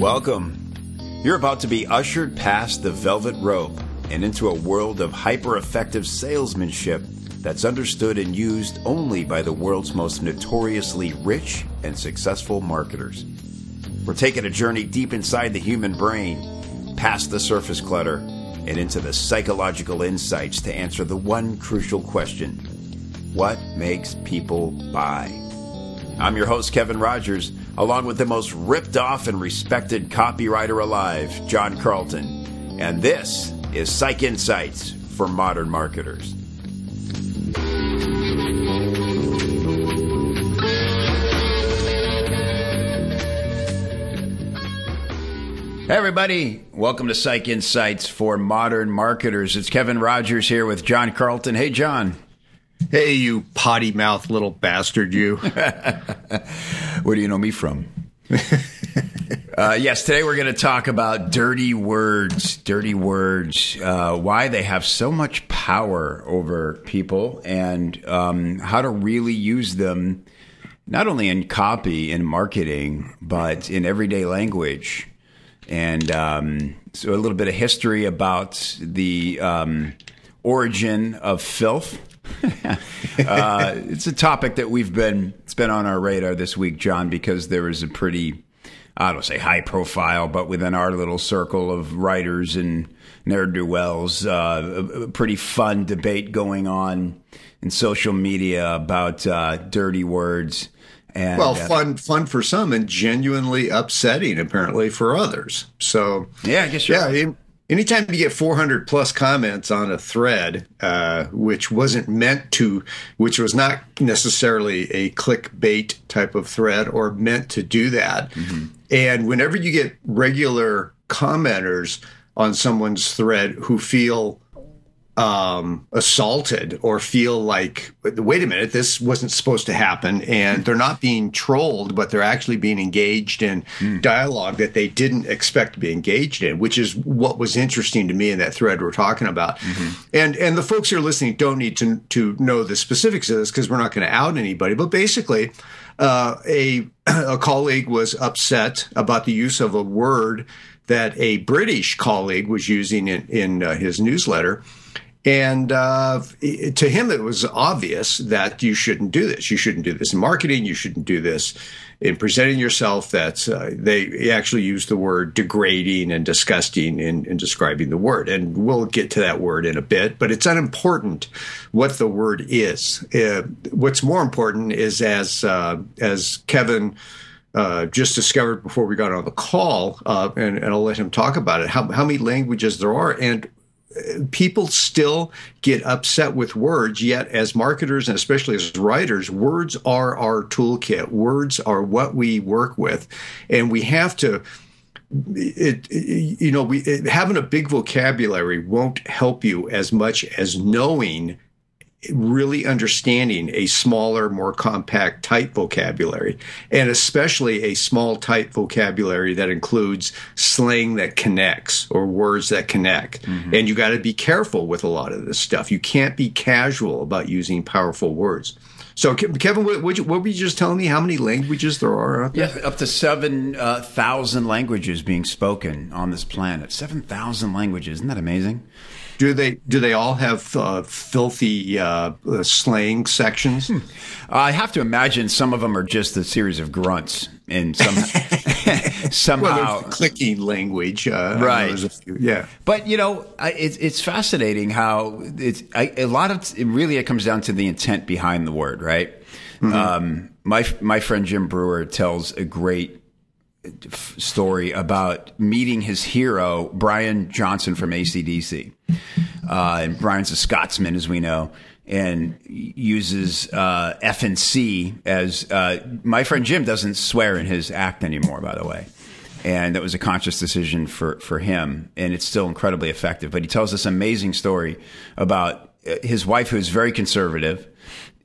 Welcome. You're about to be ushered past the velvet rope and into a world of hyper effective salesmanship that's understood and used only by the world's most notoriously rich and successful marketers. We're taking a journey deep inside the human brain, past the surface clutter, and into the psychological insights to answer the one crucial question What makes people buy? I'm your host, Kevin Rogers, along with the most ripped off and respected copywriter alive, John Carlton. And this is Psych Insights for Modern Marketers. Hey, everybody. Welcome to Psych Insights for Modern Marketers. It's Kevin Rogers here with John Carlton. Hey, John. Hey, you potty mouth little bastard, you. Where do you know me from? uh, yes, today we're going to talk about dirty words. Dirty words, uh, why they have so much power over people, and um, how to really use them, not only in copy and marketing, but in everyday language. And um, so, a little bit of history about the um, origin of filth. uh, it's a topic that we've been it's been on our radar this week, John, because there is a pretty I don't say high profile, but within our little circle of writers and ne'er do wells, uh, a, a pretty fun debate going on in social media about uh, dirty words. And, well, uh, fun, fun for some, and genuinely upsetting apparently for others. So yeah, I guess yeah. Right anytime you get 400 plus comments on a thread, uh, which wasn't meant to, which was not necessarily a clickbait type of thread or meant to do that. Mm-hmm. And whenever you get regular commenters on someone's thread who feel um, assaulted or feel like, wait a minute, this wasn't supposed to happen. And they're not being trolled, but they're actually being engaged in mm. dialogue that they didn't expect to be engaged in, which is what was interesting to me in that thread we're talking about. Mm-hmm. And, and the folks who are listening don't need to, to know the specifics of this because we're not going to out anybody. But basically, uh, a, a colleague was upset about the use of a word that a British colleague was using in, in uh, his newsletter. And uh, to him, it was obvious that you shouldn't do this. You shouldn't do this in marketing. You shouldn't do this in presenting yourself. That uh, they actually use the word degrading and disgusting in, in, describing the word. And we'll get to that word in a bit, but it's unimportant what the word is. Uh, what's more important is as uh, as Kevin. Uh, just discovered before we got on the call, uh, and, and, I'll let him talk about it. How, how many languages there are, and people still get upset with words yet as marketers and especially as writers words are our toolkit. Words are what we work with. And we have to it, it you know we it, having a big vocabulary won't help you as much as knowing really understanding a smaller, more compact, tight vocabulary, and especially a small, tight vocabulary that includes slang that connects or words that connect. Mm-hmm. And you got to be careful with a lot of this stuff. You can't be casual about using powerful words. So, Kevin, what, what, were you just telling me? How many languages there are? Yeah, up to 7,000 uh, languages being spoken on this planet. Seven thousand languages. Isn't that amazing? Do they do they all have uh, filthy uh, slang sections? Hmm. I have to imagine some of them are just a series of grunts and some somehow well, clicking language, uh, right? Few, yeah, but you know, it's it's fascinating how it's I, a lot of it really it comes down to the intent behind the word, right? Mm-hmm. Um, my my friend Jim Breuer tells a great story about meeting his hero, Brian Johnson from AC/DC. Uh, and Brian's a Scotsman, as we know, and uses uh, F and C as uh, my friend Jim doesn't swear in his act anymore, by the way. And that was a conscious decision for, for him, and it's still incredibly effective. But he tells this amazing story about uh, his wife, who is very conservative,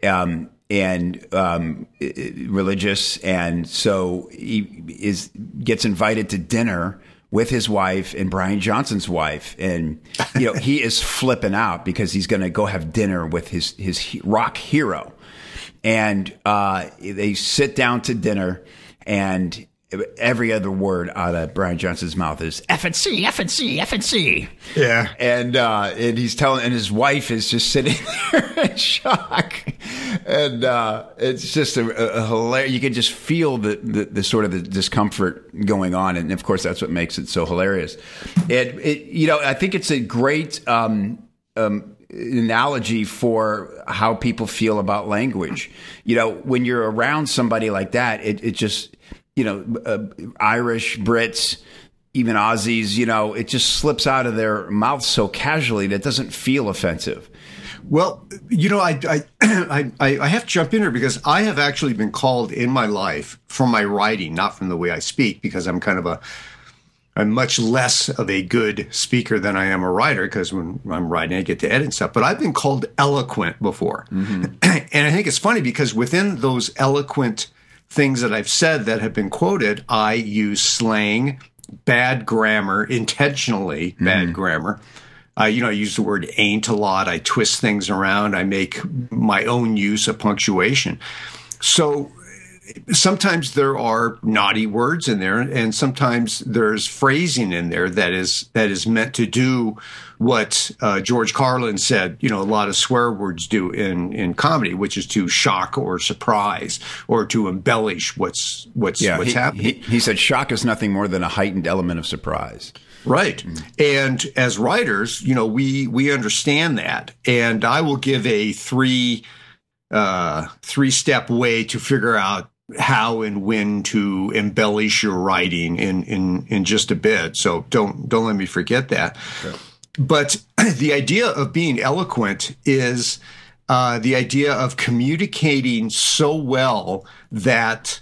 um, and um, religious, and so he is gets invited to dinner with his wife and Brian Johnson's wife, and you know he is flipping out because he's going to go have dinner with his his rock hero, and uh, they sit down to dinner, and every other word out of Brian Johnson's mouth is F and C, F and C, F and C. Yeah. And uh, and he's telling, and his wife is just sitting there in shock, and uh, it's just a, a hilarious. You can just feel the, the, the sort of the discomfort going on, and of course that's what makes it so hilarious. It, it you know I think it's a great. Um, um, analogy for how people feel about language. You know, when you're around somebody like that, it, it just you know, uh, Irish, Brits, even Aussies, you know, it just slips out of their mouths so casually that it doesn't feel offensive. Well, you know, I, I, I, I have to jump in here because I have actually been called in my life from my writing, not from the way I speak, because I'm kind of a, I'm much less of a good speaker than I am a writer because when I'm writing, I get to edit stuff. But I've been called eloquent before. Mm-hmm. and I think it's funny because within those eloquent things that I've said that have been quoted, I use slang, bad grammar, intentionally mm-hmm. bad grammar. Uh, you know, I use the word ain't a lot. I twist things around. I make my own use of punctuation. So sometimes there are naughty words in there and sometimes there's phrasing in there that is that is meant to do what uh, George Carlin said, you know, a lot of swear words do in in comedy, which is to shock or surprise or to embellish what's what's yeah, what's he, happening. He, he said shock is nothing more than a heightened element of surprise. Right. Mm. And as writers, you know, we we understand that. And I will give a three uh three step way to figure out how and when to embellish your writing in in in just a bit. So don't don't let me forget that. But the idea of being eloquent is uh, the idea of communicating so well that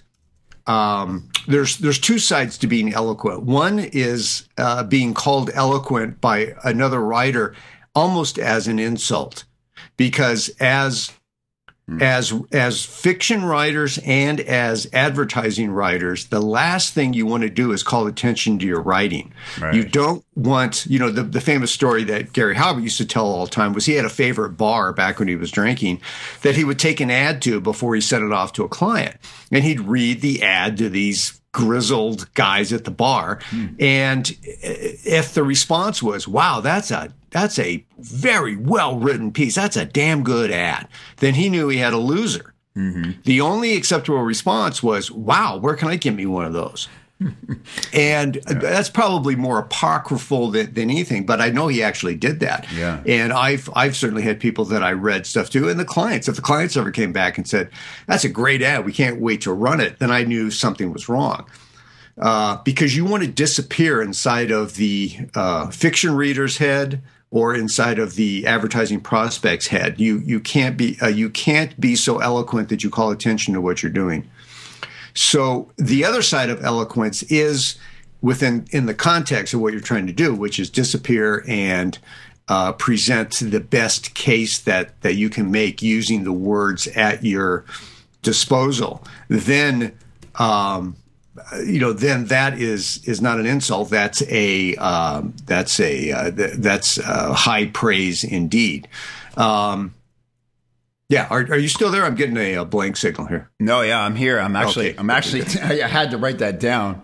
um, there's there's two sides to being eloquent. One is uh, being called eloquent by another writer almost as an insult, because as. As as fiction writers and as advertising writers, the last thing you want to do is call attention to your writing. Right. You don't want, you know, the, the famous story that Gary Halbert used to tell all the time was he had a favorite bar back when he was drinking that he would take an ad to before he sent it off to a client. And he'd read the ad to these grizzled guys at the bar. Mm. And if the response was, wow, that's a that's a very well written piece. That's a damn good ad. Then he knew he had a loser. Mm-hmm. The only acceptable response was, wow, where can I get me one of those? and yeah. that's probably more apocryphal than, than, anything, but I know he actually did that. Yeah. And I've I've certainly had people that I read stuff to, and the clients. If the clients ever came back and said, "That's a great ad, we can't wait to run it," then I knew something was wrong uh, because you want to disappear inside of the uh, fiction reader's head or inside of the advertising prospect's head. You you can't be uh, you can't be so eloquent that you call attention to what you're doing. So the other side of eloquence is within in the context of what you're trying to do, which is disappear and uh, present the best case that that you can make using the words at your disposal. Then um, you know, then that is is not an insult. That's a um, that's a uh, th- that's uh, high praise indeed. Um, yeah, are, are you still there? I'm getting a, a, blank signal here. No, yeah, I'm here. I'm actually okay. I'm actually I had to write that down.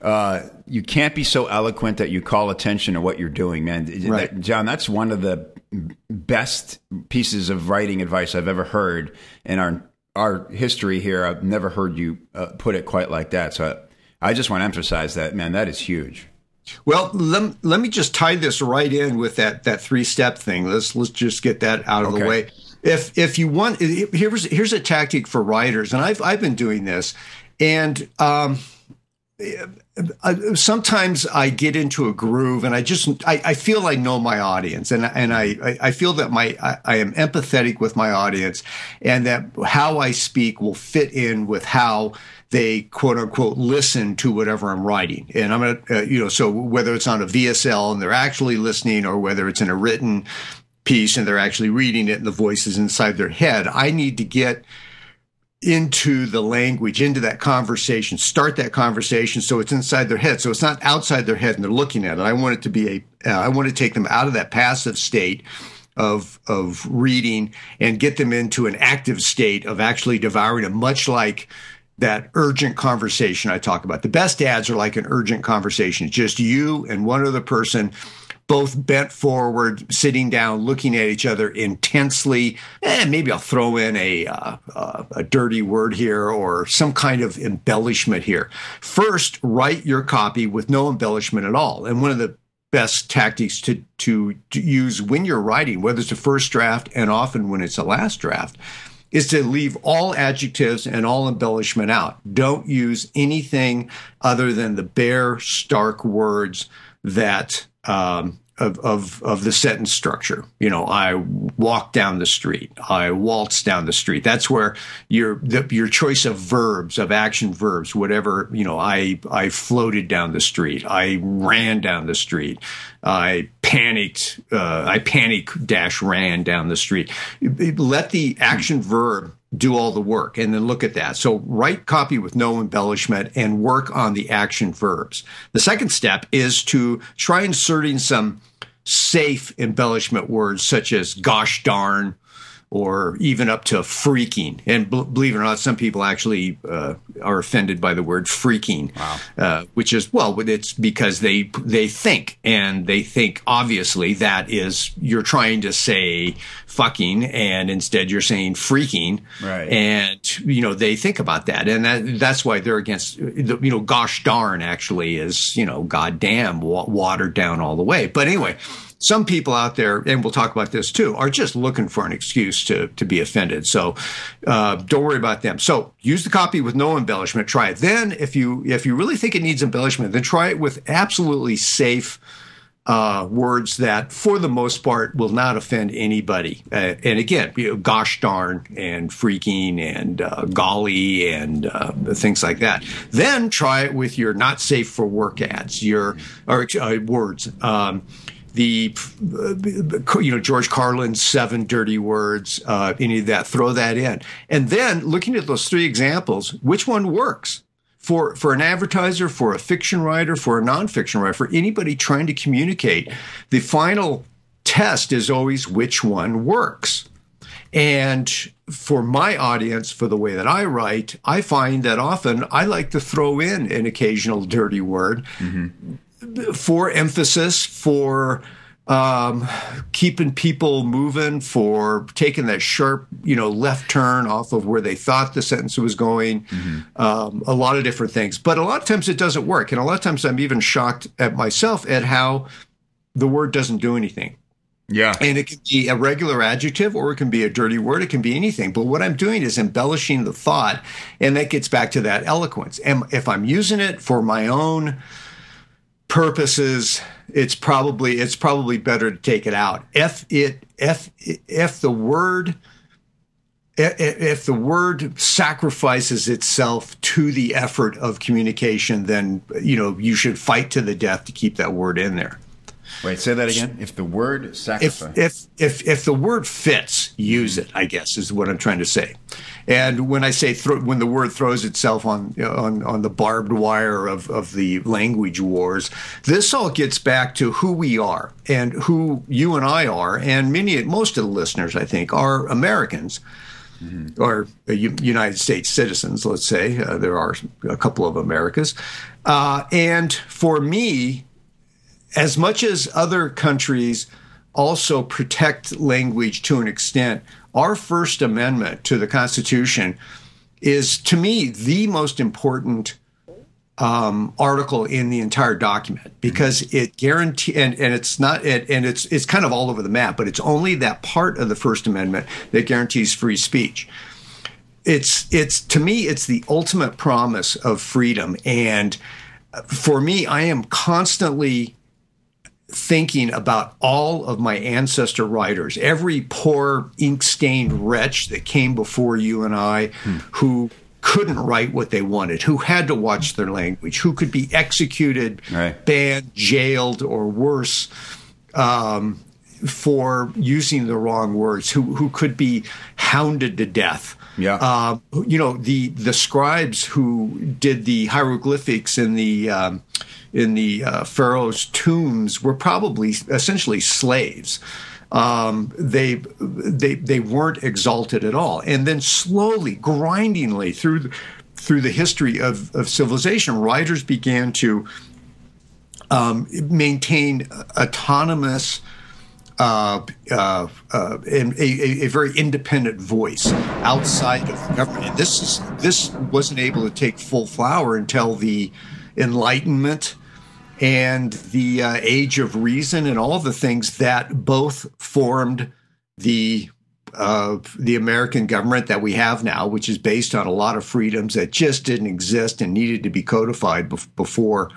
Uh, you can't be so eloquent that you call attention to what you're doing, man. Right. That, John, that's one of the best pieces of writing advice I've ever heard in our our history here, I've never heard you uh, put it quite like that. So I, I just want to emphasize that, man, that is huge. Well, let, let me just tie this right in with that that three step thing. Let's let's just get that out of okay. the way. If if you want, here's here's a tactic for writers, and I've I've been doing this, and um, sometimes I get into a groove and I just I, I, feel I know my audience and and I I feel that my I, I, am empathetic with my audience and that how I speak will fit in with how they quote unquote listen to whatever I'm writing. And I'm gonna uh, you know so whether it's on a VSL and they're actually listening or whether it's in a written piece and they're actually reading it and the voice is inside their head I need to get into the language, into that conversation, start that conversation so it's inside their head. So it's not outside their head and they're looking at it. I want it to be a, uh, I want to take them out of that passive state of, of reading and get them into an active state of actually devouring it, much like that urgent conversation I talk about. The best ads are like an urgent conversation. It's just you and one other person both bent forward, sitting down, looking at each other intensely. And maybe I'll throw in a, uh, uh, a dirty word here or some kind of embellishment here. First, write your copy with no embellishment at all. And one of the best tactics to, to, to use when you're writing, whether it's a first draft and often when it's a last draft, is to leave all adjectives and all embellishment out. Don't use anything other than the bare, stark words that um, of, of, of the sentence structure. You know, I walk down the street. I waltz down the street. That's where your the, your choice of verbs, of action verbs, whatever. You know, I I floated down the street. I ran down the street. I panicked. Uh, I panic dash ran down the street. Let the action verb do all the work and then look at that. So write copy with no embellishment and work on the action verbs. The second step is to try inserting some safe embellishment words such as gosh darn, or even up to freaking. And b- believe it or not, some people actually uh, are offended by the word freaking, wow. uh, which is well, it's because they they think and they think obviously that is you're trying to say fucking and instead you're saying freaking, right? And you know they think about that, and that, that's why they're against. You know, gosh darn actually is you know goddamn watered down all the way. But anyway some people out there, and we'll talk about this too, are just looking for an excuse to to be offended. So uh, don't worry about them. So use the copy with no embellishment. Try it. Then, if you if you really think it needs embellishment, then try it with absolutely safe. Uh, words that, for the most part, will not offend anybody. Uh, and again, you know, gosh darn and freaking and uh, golly and uh, things like that. Then try it with your not safe for work ads, your or uh, words. Um, the you know George Carlin's seven dirty words, uh, any of that, throw that in, and then looking at those three examples, which one works for for an advertiser, for a fiction writer, for a nonfiction writer, for anybody trying to communicate? The final test is always which one works. And for my audience, for the way that I write, I find that often I like to throw in an occasional dirty word. Mm-hmm for emphasis, for um, keeping people moving, for taking that sharp, you know, left turn off of where they thought the sentence was going. Mm-hmm. Um, a lot of different things, but a lot of times it doesn't work, and a lot of times I'm even shocked at myself at how the word doesn't do anything. Yeah. And it can be a regular adjective or it can be a dirty word. It can be anything. But what I'm doing is embellishing the thought. And that gets back to that eloquence. And if I'm using it for my own purposes, it's probably it's probably better to take it out. If it if if the word if the word sacrifices itself to the effort of communication, then you know you should fight to the death to keep that word in there. Wait, say that again. If the word sacrifice, if if if, if the word fits, use it. I guess is what I'm trying to say. And when I say thro- when the word throws itself on on on the barbed wire of of the language wars, this all gets back to who we are and who you and I are, and many most of the listeners, I think, are Americans. Mm-hmm. or uh, United States citizens, let's say. Uh, there are a couple of Americas. Uh, and for me, as much as other countries also protect language to an extent, our First Amendment to the Constitution is, to me, the most important um, article in the entire document because it guarantees, and, and it's not it, and it's it's kind of all over the map, but it's only that part of the First Amendment that guarantees free speech. It's it's to me it's the ultimate promise of freedom, and for me, I am constantly thinking about all of my ancestor writers, every poor ink stained wretch that came before you and I hmm. who couldn't write what they wanted, who had to watch their language, who could be executed, right. banned, jailed, or worse. Um, for using the wrong words, who who could be hounded to death. Yeah. Uh, you know the the scribes who did the hieroglyphics in the um, in the uh, pharaoh's tombs were probably essentially slaves. Um, they they they weren't exalted at all, and then slowly, grindingly through through the history of, of civilization, writers began to um, maintain autonomous uh, uh, uh, and a, a, very independent voice outside of the government. And this is this wasn't able to take full flower until the Enlightenment and the uh, Age of Reason and all the things that both formed the uh, the American government that we have now, which is based on a lot of freedoms that just didn't exist and needed to be codified before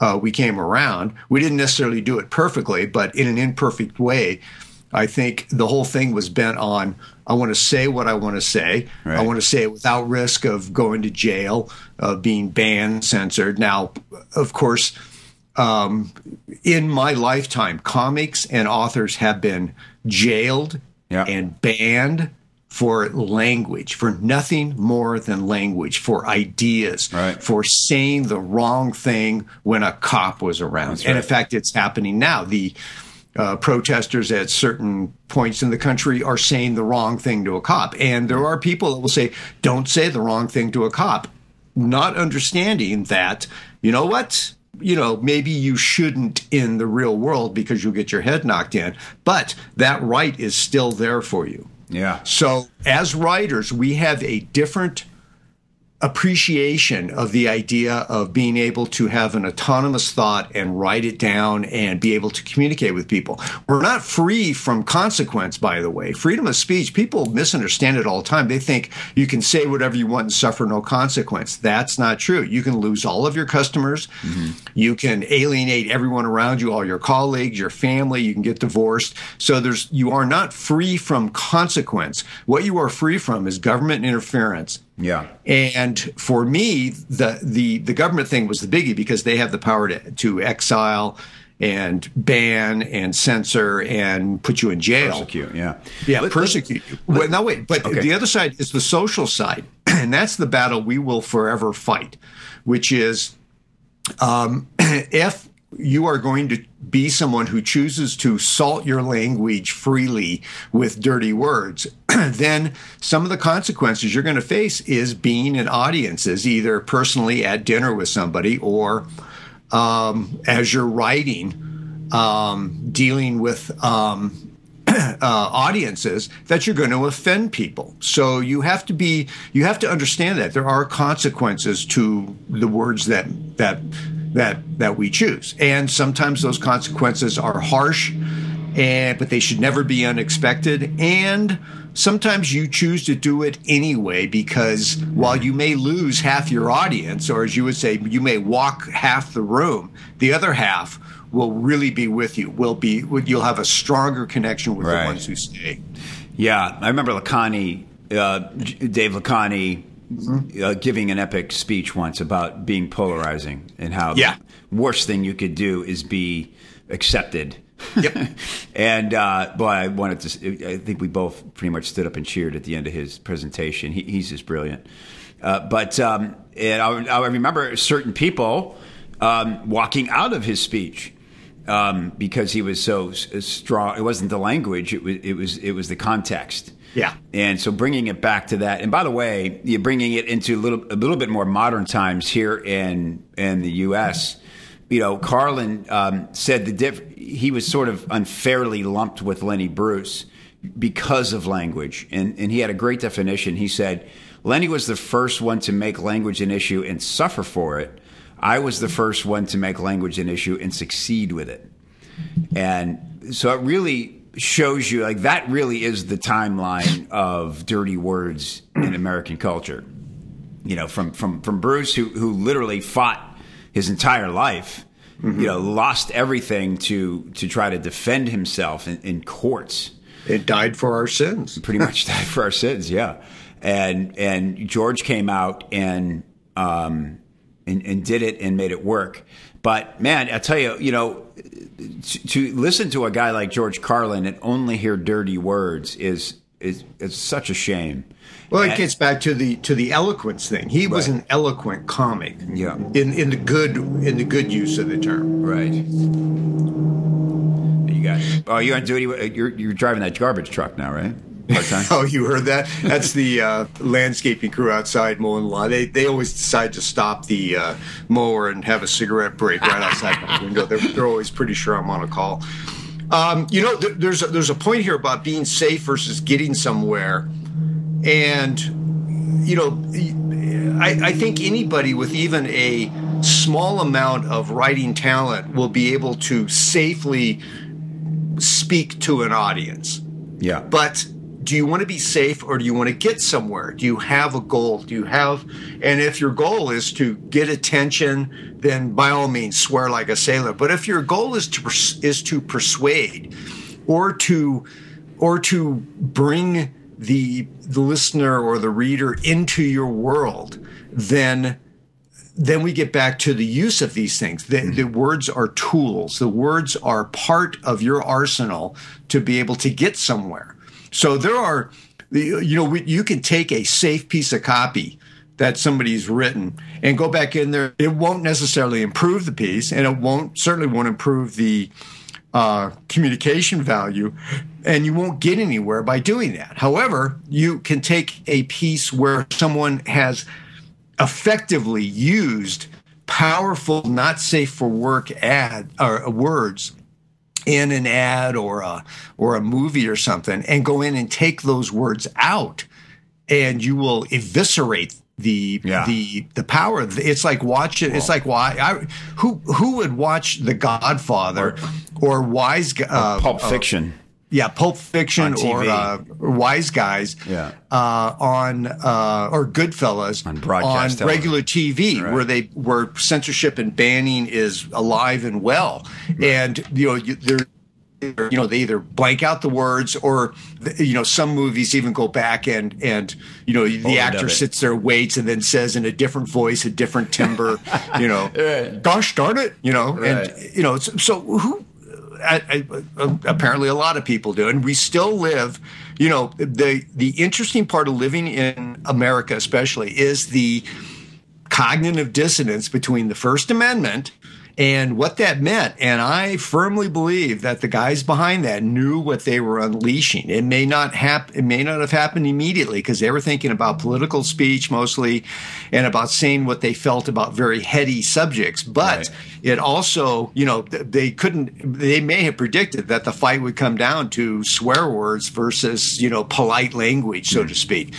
uh, we came around. We didn't necessarily do it perfectly, but in an imperfect way. I think the whole thing was bent on I want to say what I want to say. Right. I want to say it without risk of going to jail, of being banned, censored. Now, of course, um, in my lifetime, comics and authors have been jailed yeah. and banned for language, for nothing more than language, for ideas, right. for saying the wrong thing when a cop was around. That's and right. in fact, it's happening now. The uh, protesters at certain points in the country are saying the wrong thing to a cop. And there are people that will say, don't say the wrong thing to a cop, not understanding that, you know what? You know, maybe you shouldn't in the real world because you'll get your head knocked in, but that right is still there for you. Yeah. So as writers, we have a different appreciation of the idea of being able to have an autonomous thought and write it down and be able to communicate with people. We're not free from consequence, by the way. Freedom of speech, people misunderstand it all the time. They think you can say whatever you want and suffer no consequence. That's not true. You can lose all of your customers. Mm-hmm. You can alienate everyone around you, all your colleagues, your family. You can get divorced. So there's, you are not free from consequence. What you are free from is government interference yeah. And for me, the the the government thing was the biggie because they have the power to, to exile and ban and censor and put you in jail. Persecute, yeah. Yeah, let, persecute you. Well, now wait, but okay. the other side is the social side. And that's the battle we will forever fight, which is um, if you are going to be someone who chooses to salt your language freely with dirty words, then some of the consequences you're going to face is being in audiences, either personally at dinner with somebody or um, as you're writing, um, dealing with um, uh, audiences that you're going to offend people. So you have to be, you have to understand that there are consequences to the words that that that that we choose. And sometimes those consequences are harsh, and but they should never be unexpected. And sometimes you choose to do it anyway because while you may lose half your audience, or as you would say, you may walk half the room, the other half will really be with you. Will be you'll have a stronger connection with right. the ones who stay. Yeah, I remember Lakhani, uh, Dave Lakhani mm-hmm. uh, giving an epic speech once about being polarizing and how yeah. the worst thing you could do is be accepted. Yep. and uh, boy, I wanted to. I think we both pretty much stood up and cheered at the end of his presentation. He, he's just brilliant. Uh, but um, and I, I, remember certain people um, walking out of his speech um, because he was so strong. It wasn't the language; it was it was it was the context. Yeah. And so bringing it back to that, and by the way, you're bringing it into a little, a little bit more modern times here in in the U.S. You know, Carlin um, said the diff- he was sort of unfairly lumped with Lenny Bruce because of language, and and he had a great definition. He said Lenny was the first one to make language an issue and suffer for it. I was the first one to make language an issue and succeed with it. And so it really shows you like that really is the timeline of dirty words in American culture. You know, from from from Bruce who who literally fought his entire life, mm-hmm. you know, lost everything to to try to defend himself in, in courts. It died for our sins. Pretty much died for our sins, yeah. And and George came out and um and, and did it and made it work. But man, I tell you, you know, to, to, listen to a guy like George Carlin and only hear dirty words is is, is such a shame. Well, it gets back to the to the eloquence thing. He right. was an eloquent comic. Yeah. In in the good in the good use of the term. Right. You got. Oh, you're on duty. Uh, you're you're driving that garbage truck now, right? Part time. oh, you heard that? That's the uh, landscaping crew outside mowing the lawn. They they always decide to stop the uh, mower and have a cigarette break right outside my window. They're, they're always pretty sure I'm on a call. Um, you know, th- there's a, there's a point here about being safe versus getting somewhere, and you know, I, I think anybody with even a small amount of writing talent will be able to safely speak to an audience. Yeah. But do you want to be safe or do you want to get somewhere? Do you have a goal? Do you have, and if your goal is to get attention, then by all means swear like a sailor. But if your goal is to is to persuade, or to, or to bring the the listener or the reader into your world, then then we get back to the use of these things. The, hmm. the, words are tools. The words are part of your arsenal to be able to get somewhere. So there are, you know, you can take a safe piece of copy that somebody's written and go back in there. It won't necessarily improve the piece, and it won't certainly won't improve the uh, communication value, and you won't get anywhere by doing that. However, you can take a piece where someone has effectively used powerful, not safe for work ad or words in an ad or a or a movie or something, and go in and take those words out, and you will eviscerate the yeah. the the power. It's like watching. It's like why I, who who would watch The Godfather or, or Wise uh, Pulp Fiction. Yeah, Pulp Fiction or, uh, Wise Guys, yeah. uh, on uh, or Goodfellas on broadcast on regular TV, right. where they where censorship and banning is alive and well, right. and you know they're you know they either blank out the words or you know some movies even go back and and you know the actor sits there waits and then says in a different voice a different timbre you know right. gosh darn it you know right. and you know so, so who Apparently a lot of people do, and we still live. You know, the the interesting part of living in America, especially, is the cognitive dissonance between the First Amendment and what that meant. And I firmly believe that the guys behind that knew what they were unleashing. It may not happen. It may not have happened immediately because they were thinking about political speech mostly, and about saying what they felt about very heady subjects. But right. it also, you know, they couldn't. They may have predicted that the fight would come down to swear words versus, you know, polite language, so mm. to speak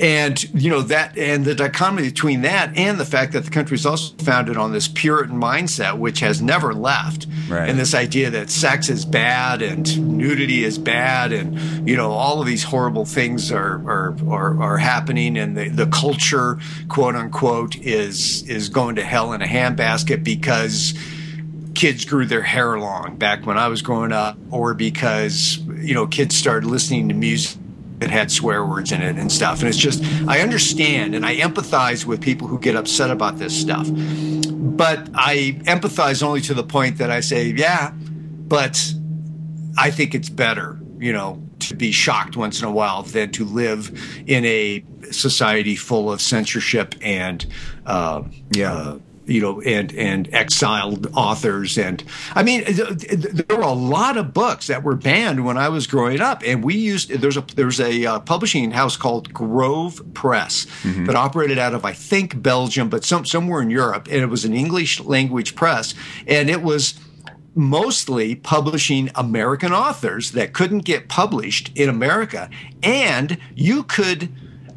and you know that and the dichotomy between that and the fact that the country is also founded on this puritan mindset which has never left right. and this idea that sex is bad and nudity is bad and you know all of these horrible things are are are, are happening and the, the culture quote unquote is is going to hell in a handbasket because kids grew their hair long back when I was growing up or because you know kids started listening to music that had swear words in it and stuff. And it's just, I understand and I empathize with people who get upset about this stuff. But I empathize only to the point that I say, yeah, but I think it's better, you know, to be shocked once in a while than to live in a society full of censorship and, uh, yeah. Uh, you know, and and exiled authors, and I mean, there were a lot of books that were banned when I was growing up, and we used there's a there's a uh, publishing house called Grove Press mm-hmm. that operated out of I think Belgium, but some somewhere in Europe, and it was an English language press, and it was mostly publishing American authors that couldn't get published in America, and you could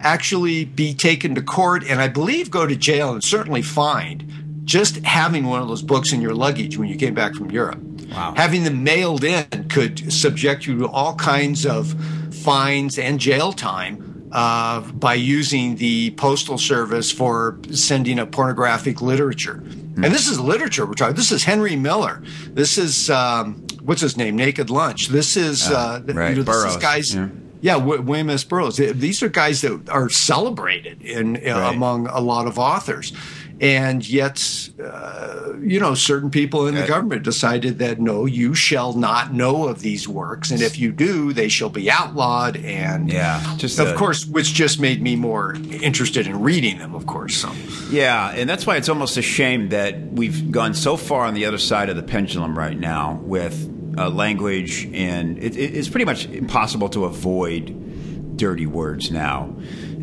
actually be taken to court and I believe go to jail and certainly fined just having one of those books in your luggage when you came back from Europe. Wow. Having them mailed in could subject you to all kinds of fines and jail time uh, by using the postal service for sending a pornographic literature. Mm. And this is literature we're talking. This is Henry Miller. This is um, what's his name? Naked Lunch. This is uh, uh, right. you know, this is guys. Yeah. Yeah, William S. Burroughs. These are guys that are celebrated in, uh, among a lot of authors and yet, uh, you know, certain people in the government decided that no, you shall not know of these works, and if you do, they shall be outlawed. And yeah, just of course, which just made me more interested in reading them. Of course, so yeah, and that's why it's almost a shame that we've gone so far on the other side of the pendulum right now with uh, language, and it, it's pretty much impossible to avoid dirty words now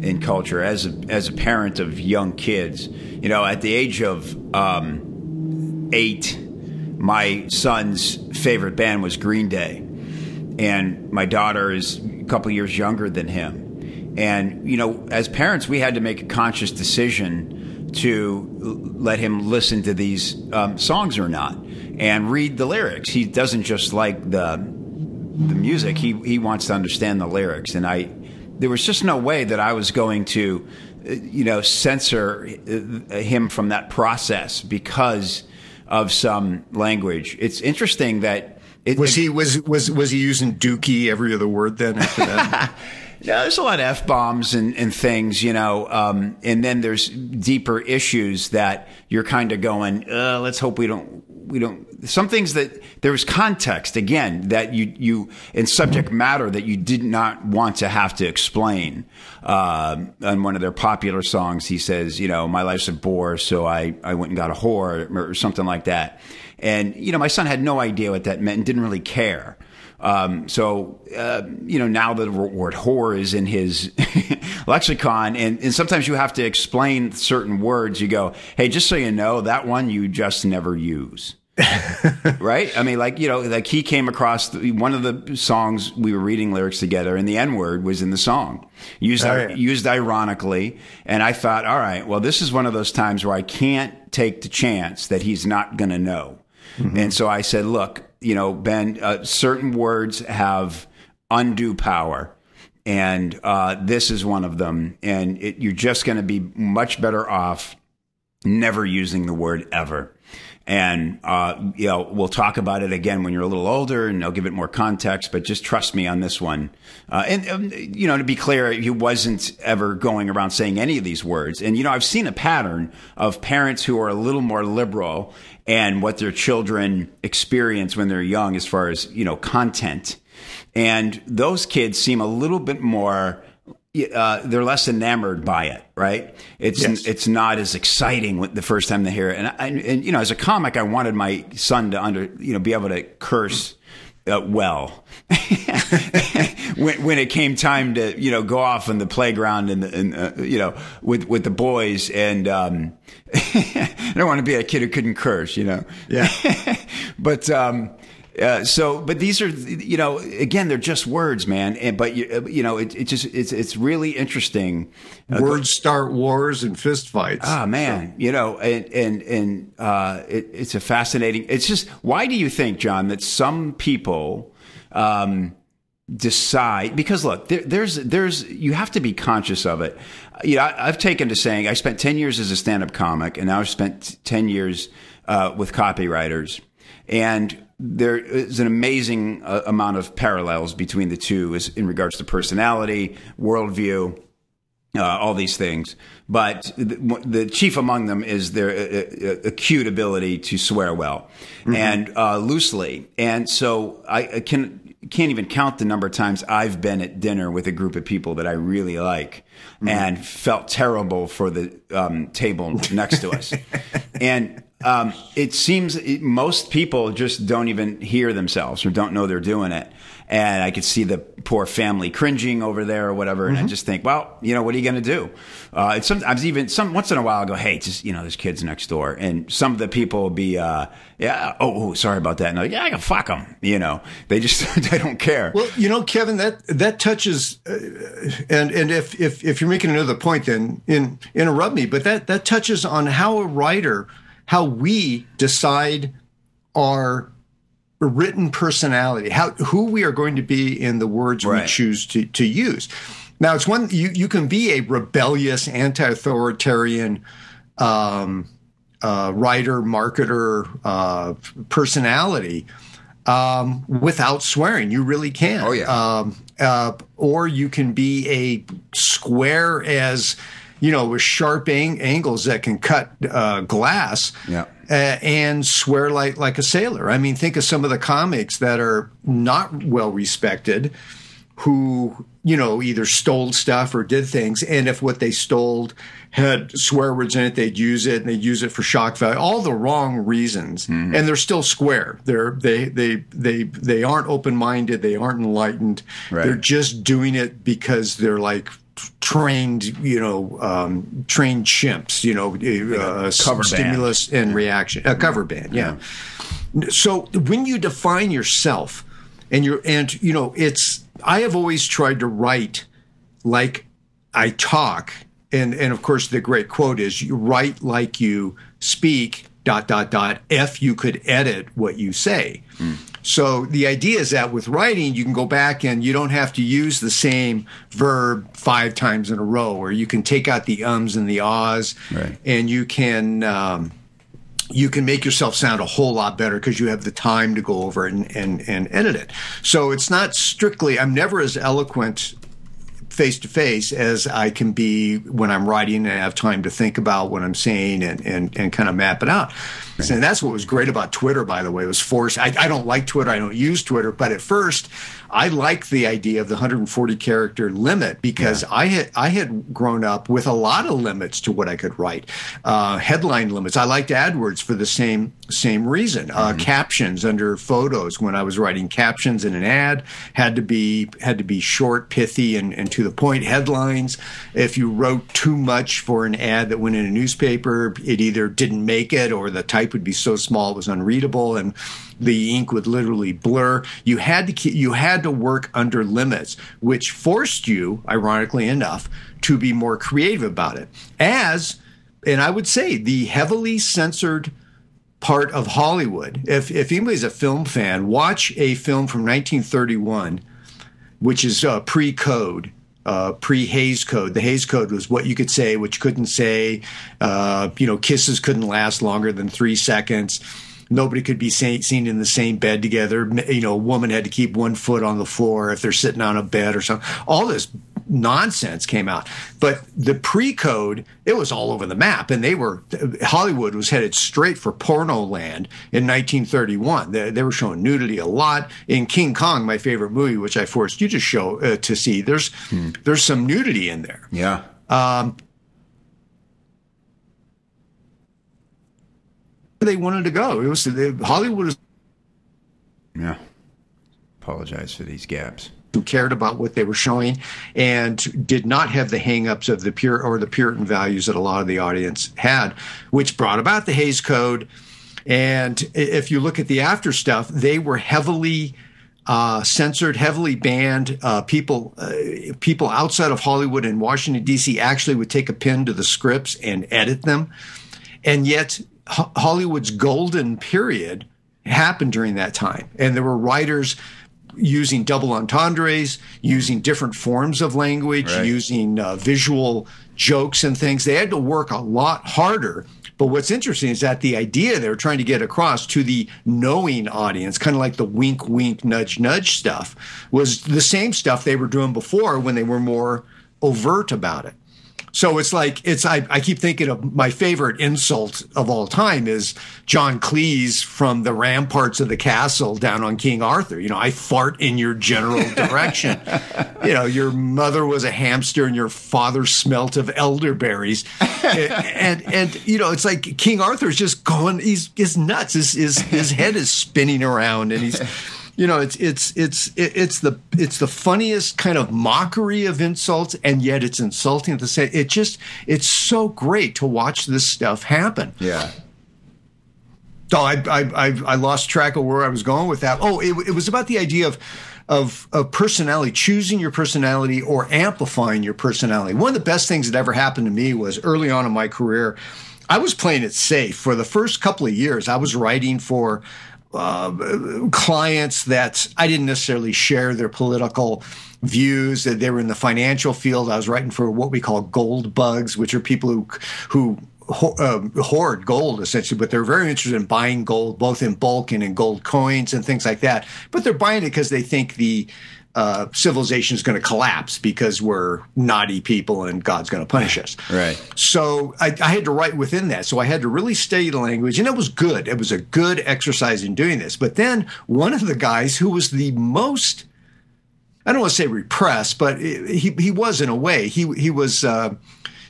in culture. As a, as a parent of young kids, you know, at the age of um, eight, my son's favorite band was Green Day, and my daughter is a couple years younger than him. And you know, as parents, we had to make a conscious decision to let him listen to these um, songs or not and read the lyrics. He doesn't just like the the music; he he wants to understand the lyrics. And I, there was just no way that I was going to, uh, you know, censor uh, him from that process because of some language. It's interesting that. It, was he was was was he using Dookie every other word then after that? Yeah, there's a lot of f bombs and, and things, you know, um, and then there's deeper issues that you're kind of going. Uh, let's hope we don't we don't some things that there was context again that you you in subject matter that you did not want to have to explain. Uh, on one of their popular songs, he says, you know, my life's a bore, so I I went and got a whore or something like that. And you know, my son had no idea what that meant and didn't really care. Um, so, uh, you know, now the word whore is in his lexicon, and, and sometimes you have to explain certain words. You go, hey, just so you know, that one you just never use. right? I mean, like you know, like he came across the, one of the songs we were reading lyrics together, and the N word was in the song, used Oh, yeah. used ironically. And I thought, all right, well, this is one of those times where I can't take the chance that he's not going to know. And so I said, look, you know, Ben, uh, certain words have undue power. And uh, this is one of them. And it, you're just going to be much better off never using the word ever. And, uh, you know, we'll talk about it again when you're a little older and I'll give it more context, but just trust me on this one. Uh, and, um, you know, to be clear, he wasn't ever going around saying any of these words. And, you know, I've seen a pattern of parents who are a little more liberal and what their children experience when they're young as far as, you know, content. And those kids seem a little bit more uh, they're less enamored by it, right? It's Yes. it's not as exciting the first time they hear it. And, I, and you know, as a comic, I wanted my son to under you know be able to curse uh, well when when it came time to you know go off on the playground and, and uh, you know with with the boys and um, I don't want to be a kid who couldn't curse, you know. Yeah. but um, uh, so, but these are, you know, again, they're just words, man. And, but you, uh, you know, it, it just it's it's really interesting. Uh, Words start wars and fistfights. Ah, man, you know, and and and uh, it, it's a fascinating. It's just why do you think, John, that some people um, decide? Because look, there, there's there's you have to be conscious of it. You know, I, I've taken to saying I spent ten years as a stand-up comic, and now I've spent ten years uh, with copywriters, and there is an amazing uh, amount of parallels between the two, as in regards to personality, worldview uh, all these things. But the, the chief among them is their uh, uh, acute ability to swear well and uh, loosely. And so I, I can can't even count the number of times I've been at dinner with a group of people that I really like and felt terrible for the um, table next to us. and um, it seems it, most people just don't even hear themselves or don't know they're doing it. And I could see the poor family cringing over there or whatever. And I just think, well, you know, what are you going to do? Uh, it's sometimes even some once in a while I go, hey, just you know, there's kids next door, and some of the people will be, uh, yeah, oh, oh, sorry about that. And they're like, yeah, I can fuck them. You know, they just they don't care. Well, you know, Kevin, that that touches, uh, and and if if if you're making another point, then in, interrupt me. But that that touches on how a writer, how we decide our written personality, how who we are going to be in the words we choose to to use. Now, it's one you you can be a rebellious, anti-authoritarian. Um, uh, writer, marketer, uh, personality um, without swearing. You really can. Oh, yeah. Um, uh, or you can be a square as you know with sharp ang- angles that can cut uh, glass. Yeah. Uh, and swear like like a sailor. I mean, think of some of the comics that are not well respected, who you know either stole stuff or did things and if what they stole had swear words in it they'd use it and they'd use it for shock value all the wrong reasons mm-hmm. and they're still square they're they they they they aren't open-minded they aren't enlightened right. they're just doing it because they're like trained, you know, um, trained chimps, you know, uh, cover stimulus band. and reaction, a cover band, yeah. yeah. So when you define yourself, and you're, and you know, it's I have always tried to write like I talk, and and of course the great quote is you write like you speak. Dot dot dot. If you could edit what you say. Mm. So the idea is that with writing, you can go back and you don't have to use the same verb five times in a row, or you can take out the ums and the ahs, right. and you can um, you can make yourself sound a whole lot better because you have the time to go over and, and and edit it. So it's not strictly. I'm never as eloquent face to face as I can be when I'm writing and I have time to think about what I'm saying and, and, and kind of map it out. Right. And that's what was great about Twitter, by the way, was forced. I, I don't like Twitter. I don't use Twitter. But at first, I liked the idea of the 140 character limit because yeah. I had I had grown up with a lot of limits to what I could write, uh, headline limits. I liked AdWords for the same same reason. Uh, mm-hmm. Captions under photos when I was writing captions in an ad had to be had to be short, pithy, and, and to the point. Headlines. If you wrote too much for an ad that went in a newspaper, it either didn't make it or the type would be so small it was unreadable and the ink would literally blur. You had to keep, you had to work under limits, which forced you, ironically enough, to be more creative about it. As, and I would say, the heavily censored part of Hollywood. If if anybody's a film fan, watch a film from 1931, which is uh, pre-code. Uh, pre Hays Code. The Hays Code was what you could say, which couldn't say. Uh, you know, kisses couldn't last longer than three seconds nobody could be seen in the same bed together. You know, a woman had to keep one foot on the floor if they're sitting on a bed or something. All this nonsense came out. But the pre-code, it was all over the map, and they were Hollywood was headed straight for porno land in 1931. They, they were showing nudity a lot in King Kong, my favorite movie, which I forced you to show uh, to see. There's hmm. there's some nudity in there. Yeah. Um, they wanted to go. It was Hollywood was. Yeah. Apologize for these gaps. Who cared about what they were showing and did not have the hangups of the pure or the Puritan values that a lot of the audience had, which brought about the Hays Code. And if you look at the after stuff, they were heavily uh, censored, heavily banned. Uh, people, uh, people outside of Hollywood and Washington D.C. actually would take a pen to the scripts and edit them, and yet Hollywood's golden period happened during that time. And there were writers using double entendres, using different forms of language, right. using uh, visual jokes and things. They had to work a lot harder. But what's interesting is that the idea they were trying to get across to the knowing audience, kind of like the wink, wink, nudge, nudge stuff, was the same stuff they were doing before when they were more overt about it. So it's like it's I, I keep thinking of my favorite insult of all time is John Cleese from the ramparts of the castle down on King Arthur. You know, I fart in your general direction. you know, your mother was a hamster and your father smelt of elderberries. and, and, and you know, it's like King Arthur's just going he's he's nuts. His his his head is spinning around and he's you know, it's it's it's it's the it's the funniest kind of mockery of insults, and yet it's insulting to say. It just it's so great to watch this stuff happen. Yeah. Oh, I I I lost track of where I was going with that. Oh, it, it was about the idea of. Of, of personality, choosing your personality or amplifying your personality. One of the best things that ever happened to me was early on in my career, I was playing it safe. For the first couple of years, I was writing for uh, clients that I didn't necessarily share their political views. That they were in the financial field. I was writing for what we call gold bugs, which are people who who uh, hoard gold essentially, but they're very interested in buying gold, both in bulk and in gold coins and things like that. But they're buying it because they think the uh, civilization is going to collapse because we're naughty people and God's going to punish us. Right. So I, I, had to write within that. So I had to really study the language, and it was good. It was a good exercise in doing this. But then one of the guys who was the most I don't want to say repressed, but he he was in a way. He he was. Uh,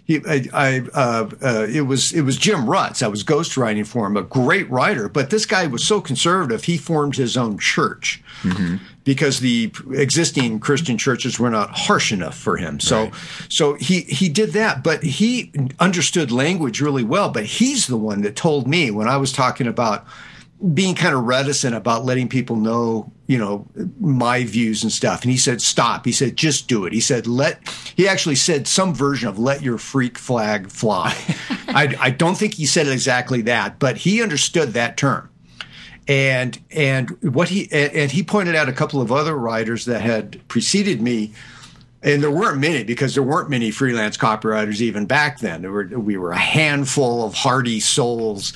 he, I, I uh, uh, it was it was Jim Rutz. I was ghostwriting for him, a great writer. But this guy was so conservative, he formed his own church mm-hmm. because the existing Christian churches were not harsh enough for him. So, right. so he he did that. But he understood language really well. But he's the one that told me when I was talking about being kind of reticent about letting people know, you know, my views and stuff. And he said, stop. He said, just do it. He said, let, he actually said some version of let your freak flag fly. I, I don't think he said exactly that, but he understood that term. And, and what he, and he pointed out a couple of other writers that had preceded me and there weren't many because there weren't many freelance copywriters even back then. There were, we were a handful of hardy souls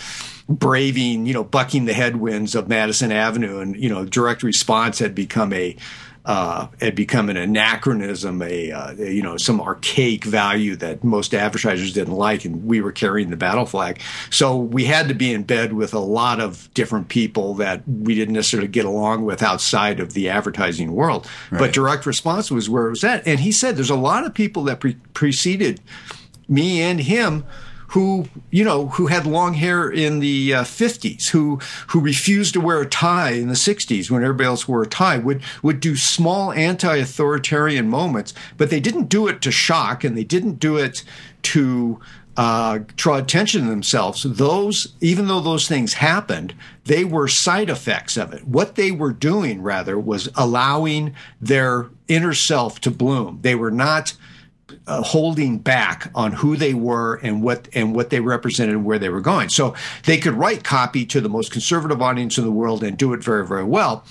braving, you know, bucking the headwinds of Madison Avenue, and you know, direct response had become a uh, had become an anachronism, a, uh, you know some archaic value that most advertisers didn't like, and we were carrying the battle flag. So we had to be in bed with a lot of different people that we didn't necessarily get along with outside of the advertising world. Right. But direct response was where it was at, and he said there's a lot of people that pre- preceded me and him who you know who had long hair in the uh, 50s who who refused to wear a tie in the 60s when everybody else wore a tie would would do small anti-authoritarian moments but they didn't do it to shock and they didn't do it to uh, draw attention to themselves. Those, even though those things happened, they were side effects of it. What they were doing, rather, was allowing their inner self to bloom. They were not uh, holding back on who they were and what and what they represented and where they were going. So they could write copy to the most conservative audience in the world and do it very very well,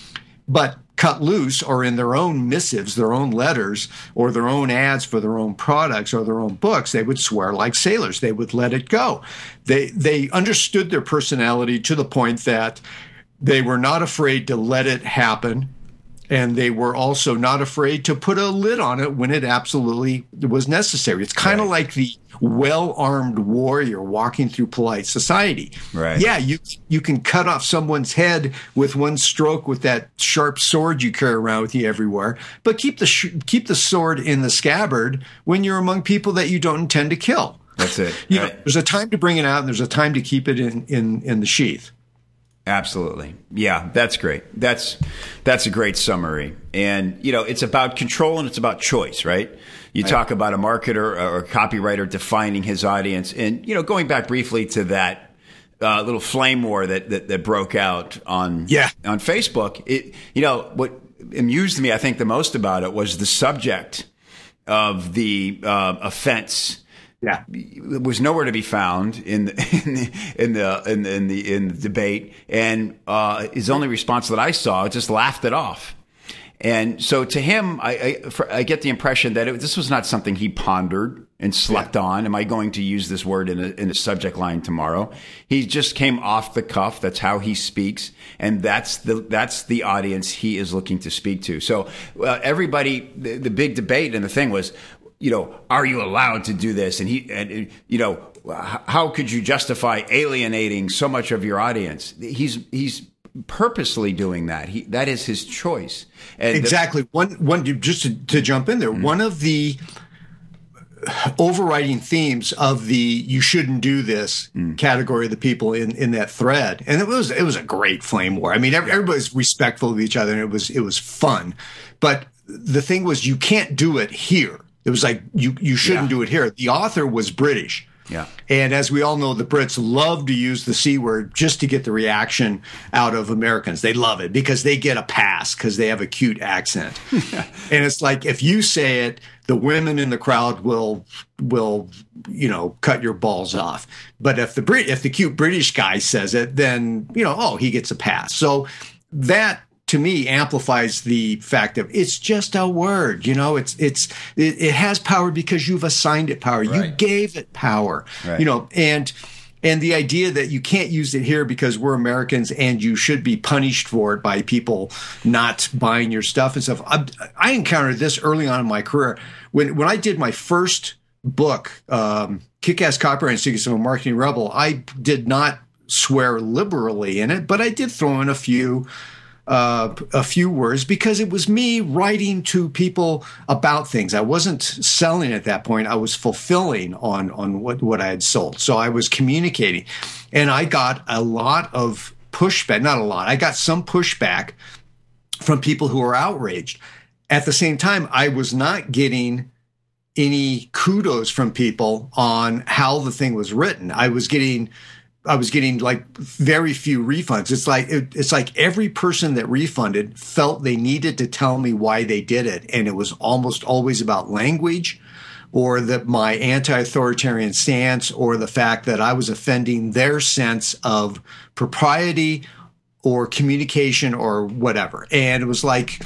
but cut loose or in their own missives, their own letters, or their own ads for their own products or their own books, they would swear like sailors. They would let it go. They they understood their personality to the point that they were not afraid to let it happen and they were also not afraid to put a lid on it when it absolutely was necessary. It's kind of right. like the well-armed warrior walking through polite society. Right. Yeah, you you can cut off someone's head with one stroke with that sharp sword you carry around with you everywhere, but keep the sh- keep the sword in the scabbard when you're among people that you don't intend to kill. That's it. You know, there's a time to bring it out and there's a time to keep it in in in the sheath. Absolutely. Yeah, that's great. That's that's a great summary. And you know, it's about control and it's about choice, right? You right. talk about a marketer or a copywriter defining his audience and you know, going back briefly to that uh, little flame war that, that, that broke out on yeah. on Facebook. It you know, what amused me I think the most about it was the subject of the uh, offense yeah, was nowhere to be found in the in the in the in the, in the, in the debate, and uh, his only response that I saw just laughed it off. And so to him, I, I, for, I get the impression that it, this was not something he pondered and slept yeah. on. Am I going to use this word in a, in a subject line tomorrow? He just came off the cuff. That's how he speaks, and that's the that's the audience he is looking to speak to. So uh, everybody, the, the big debate and the thing was, you know, are you allowed to do this? And he, and, you know, how could you justify alienating so much of your audience? He's, he's purposely doing that. He, that is his choice. And exactly. The, one, one, just to, to jump in there, mm-hmm. one of the, overriding themes of the "you shouldn't do this" mm. category of the people in in that thread, and it was it was a great flame war. I mean, everybody's respectful of each other, and it was it was fun. But the thing was, you can't do it here. It was like you you shouldn't yeah. do it here. The author was British. Yeah. And as we all know, the Brits love to use the C word just to get the reaction out of Americans. They love it because they get a pass because they have a cute accent. and it's like if you say it, the women in the crowd will will you know cut your balls off. But if the Brit if the cute British guy says it, then you know oh he gets a pass. So that to me amplifies the fact of it's just a word you know it's it's it, it has power because you've assigned it power right. you gave it power right. you know and and the idea that you can't use it here because we're Americans and you should be punished for it by people not buying your stuff and stuff. I, I encountered this early on in my career when when I did my first book, um, Kick-Ass Copywriting Secrets of a Marketing Rebel. I did not swear liberally in it, but I did throw in a few uh, a few words because it was me writing to people about things. I wasn't selling at that point. I was fulfilling on on what what I had sold. So I was communicating, and I got a lot of pushback. Not a lot. I got some pushback from people who were outraged. At the same time, I was not getting any kudos from people on how the thing was written. I was getting I was getting like very few refunds. It's like it, it's like every person that refunded felt they needed to tell me why they did it, and it was almost always about language, or that my anti-authoritarian stance, or the fact that I was offending their sense of propriety, or communication, or whatever. And it was like.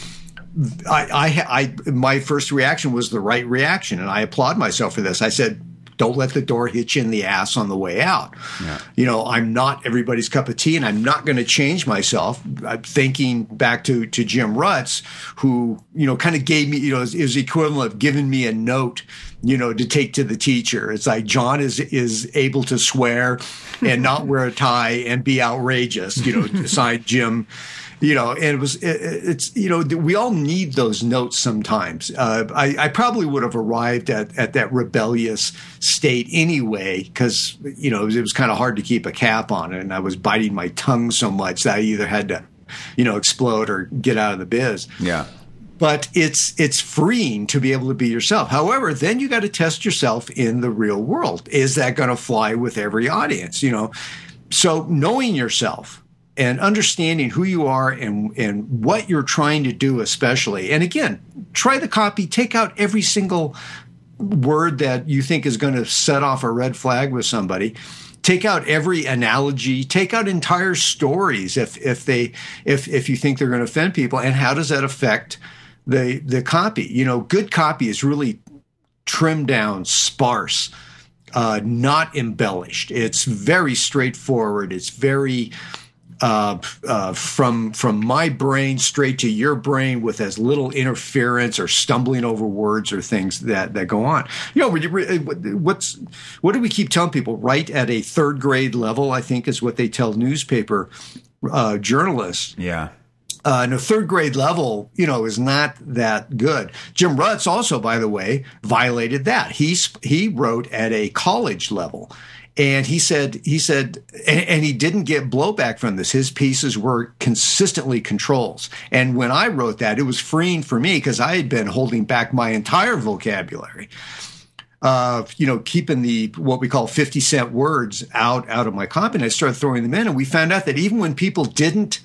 I, I, I, my first reaction was the right reaction, and I applaud myself for this. I said, don't let the door hit you in the ass on the way out. Yeah. You know, I'm not everybody's cup of tea, and I'm not going to change myself. I'm thinking back to to Jim Rutz, who you know kind of gave me, you know, is, is equivalent of giving me a note, you know, to take to the teacher. It's like John is is able to swear and not wear a tie and be outrageous. You know, signed Jim you know, and it was, it, it's, you know, we all need those notes sometimes. Uh, I, I, probably would have arrived at, at that rebellious state anyway, because, you know, it was, was kind of hard to keep a cap on it. And I was biting my tongue so much that I either had to, you know, explode or get out of the biz. Yeah. But it's it's freeing to be able to be yourself. However, then you got to test yourself in the real world. Is that going to fly with every audience? You know, so knowing yourself, and understanding who you are and and what you're trying to do especially. And again try the copy. Take out every single word that you think is going to set off a red flag with somebody. Take out every analogy. Take out entire stories if if they if if you think they're going to offend people. And how does that affect the the copy? You know good copy is really trimmed down sparse uh, not embellished. It's very straightforward. It's very uh, uh, from from my brain straight to your brain with as little interference or stumbling over words or things that that go on. You know, what's what do we keep telling people? Write at a third grade level, I think is what they tell newspaper uh, journalists. Yeah. Uh, and a third grade level, you know, is not that good. Jim Rutz also, by the way, violated that. He he wrote at a college level, and he said, he said, and, and, he didn't get blowback from this. His pieces were consistently controls. And when I wrote that, it was freeing for me because I had been holding back my entire vocabulary. of you know, keeping the what we call 50 cent words out out of my copy. And I started throwing them in. And we found out that even when people didn't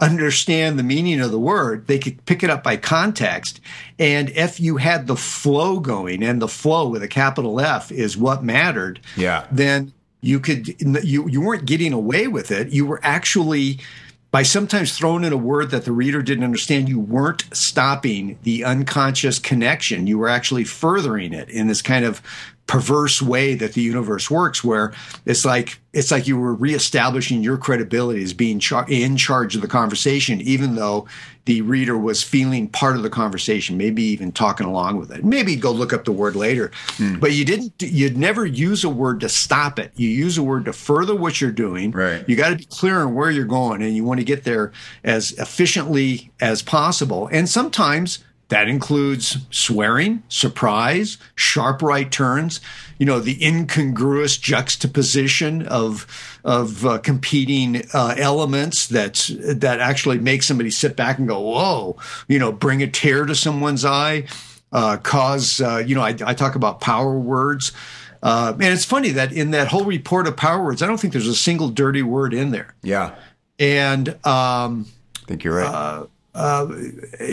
understand the meaning of the word, they could pick it up by context. And if you had the flow going, and the flow with a capital F is what mattered, yeah. then you could you you weren't getting away with it. You were actually by sometimes throwing in a word that the reader didn't understand, you weren't stopping the unconscious connection. You were actually furthering it in this kind of perverse way that the universe works where it's like it's like you were reestablishing your credibility as being char- in charge of the conversation even though the reader was feeling part of the conversation maybe even talking along with it. Maybe go look up the word later. Hmm. but you didn't you'd never use a word to stop it. You use a word to further what you're doing. Right. You got to be clear on where you're going and you want to get there as efficiently as possible. And sometimes that includes swearing, surprise, sharp right turns, you know, the incongruous juxtaposition of of uh, competing uh, elements that that actually make somebody sit back and go, "Whoa!" You know, bring a tear to someone's eye, uh, cause uh, you know. I, I, talk about power words, uh, and it's funny that in that whole report of power words, I don't think there's a single dirty word in there. Yeah, and um, I think you're right uh,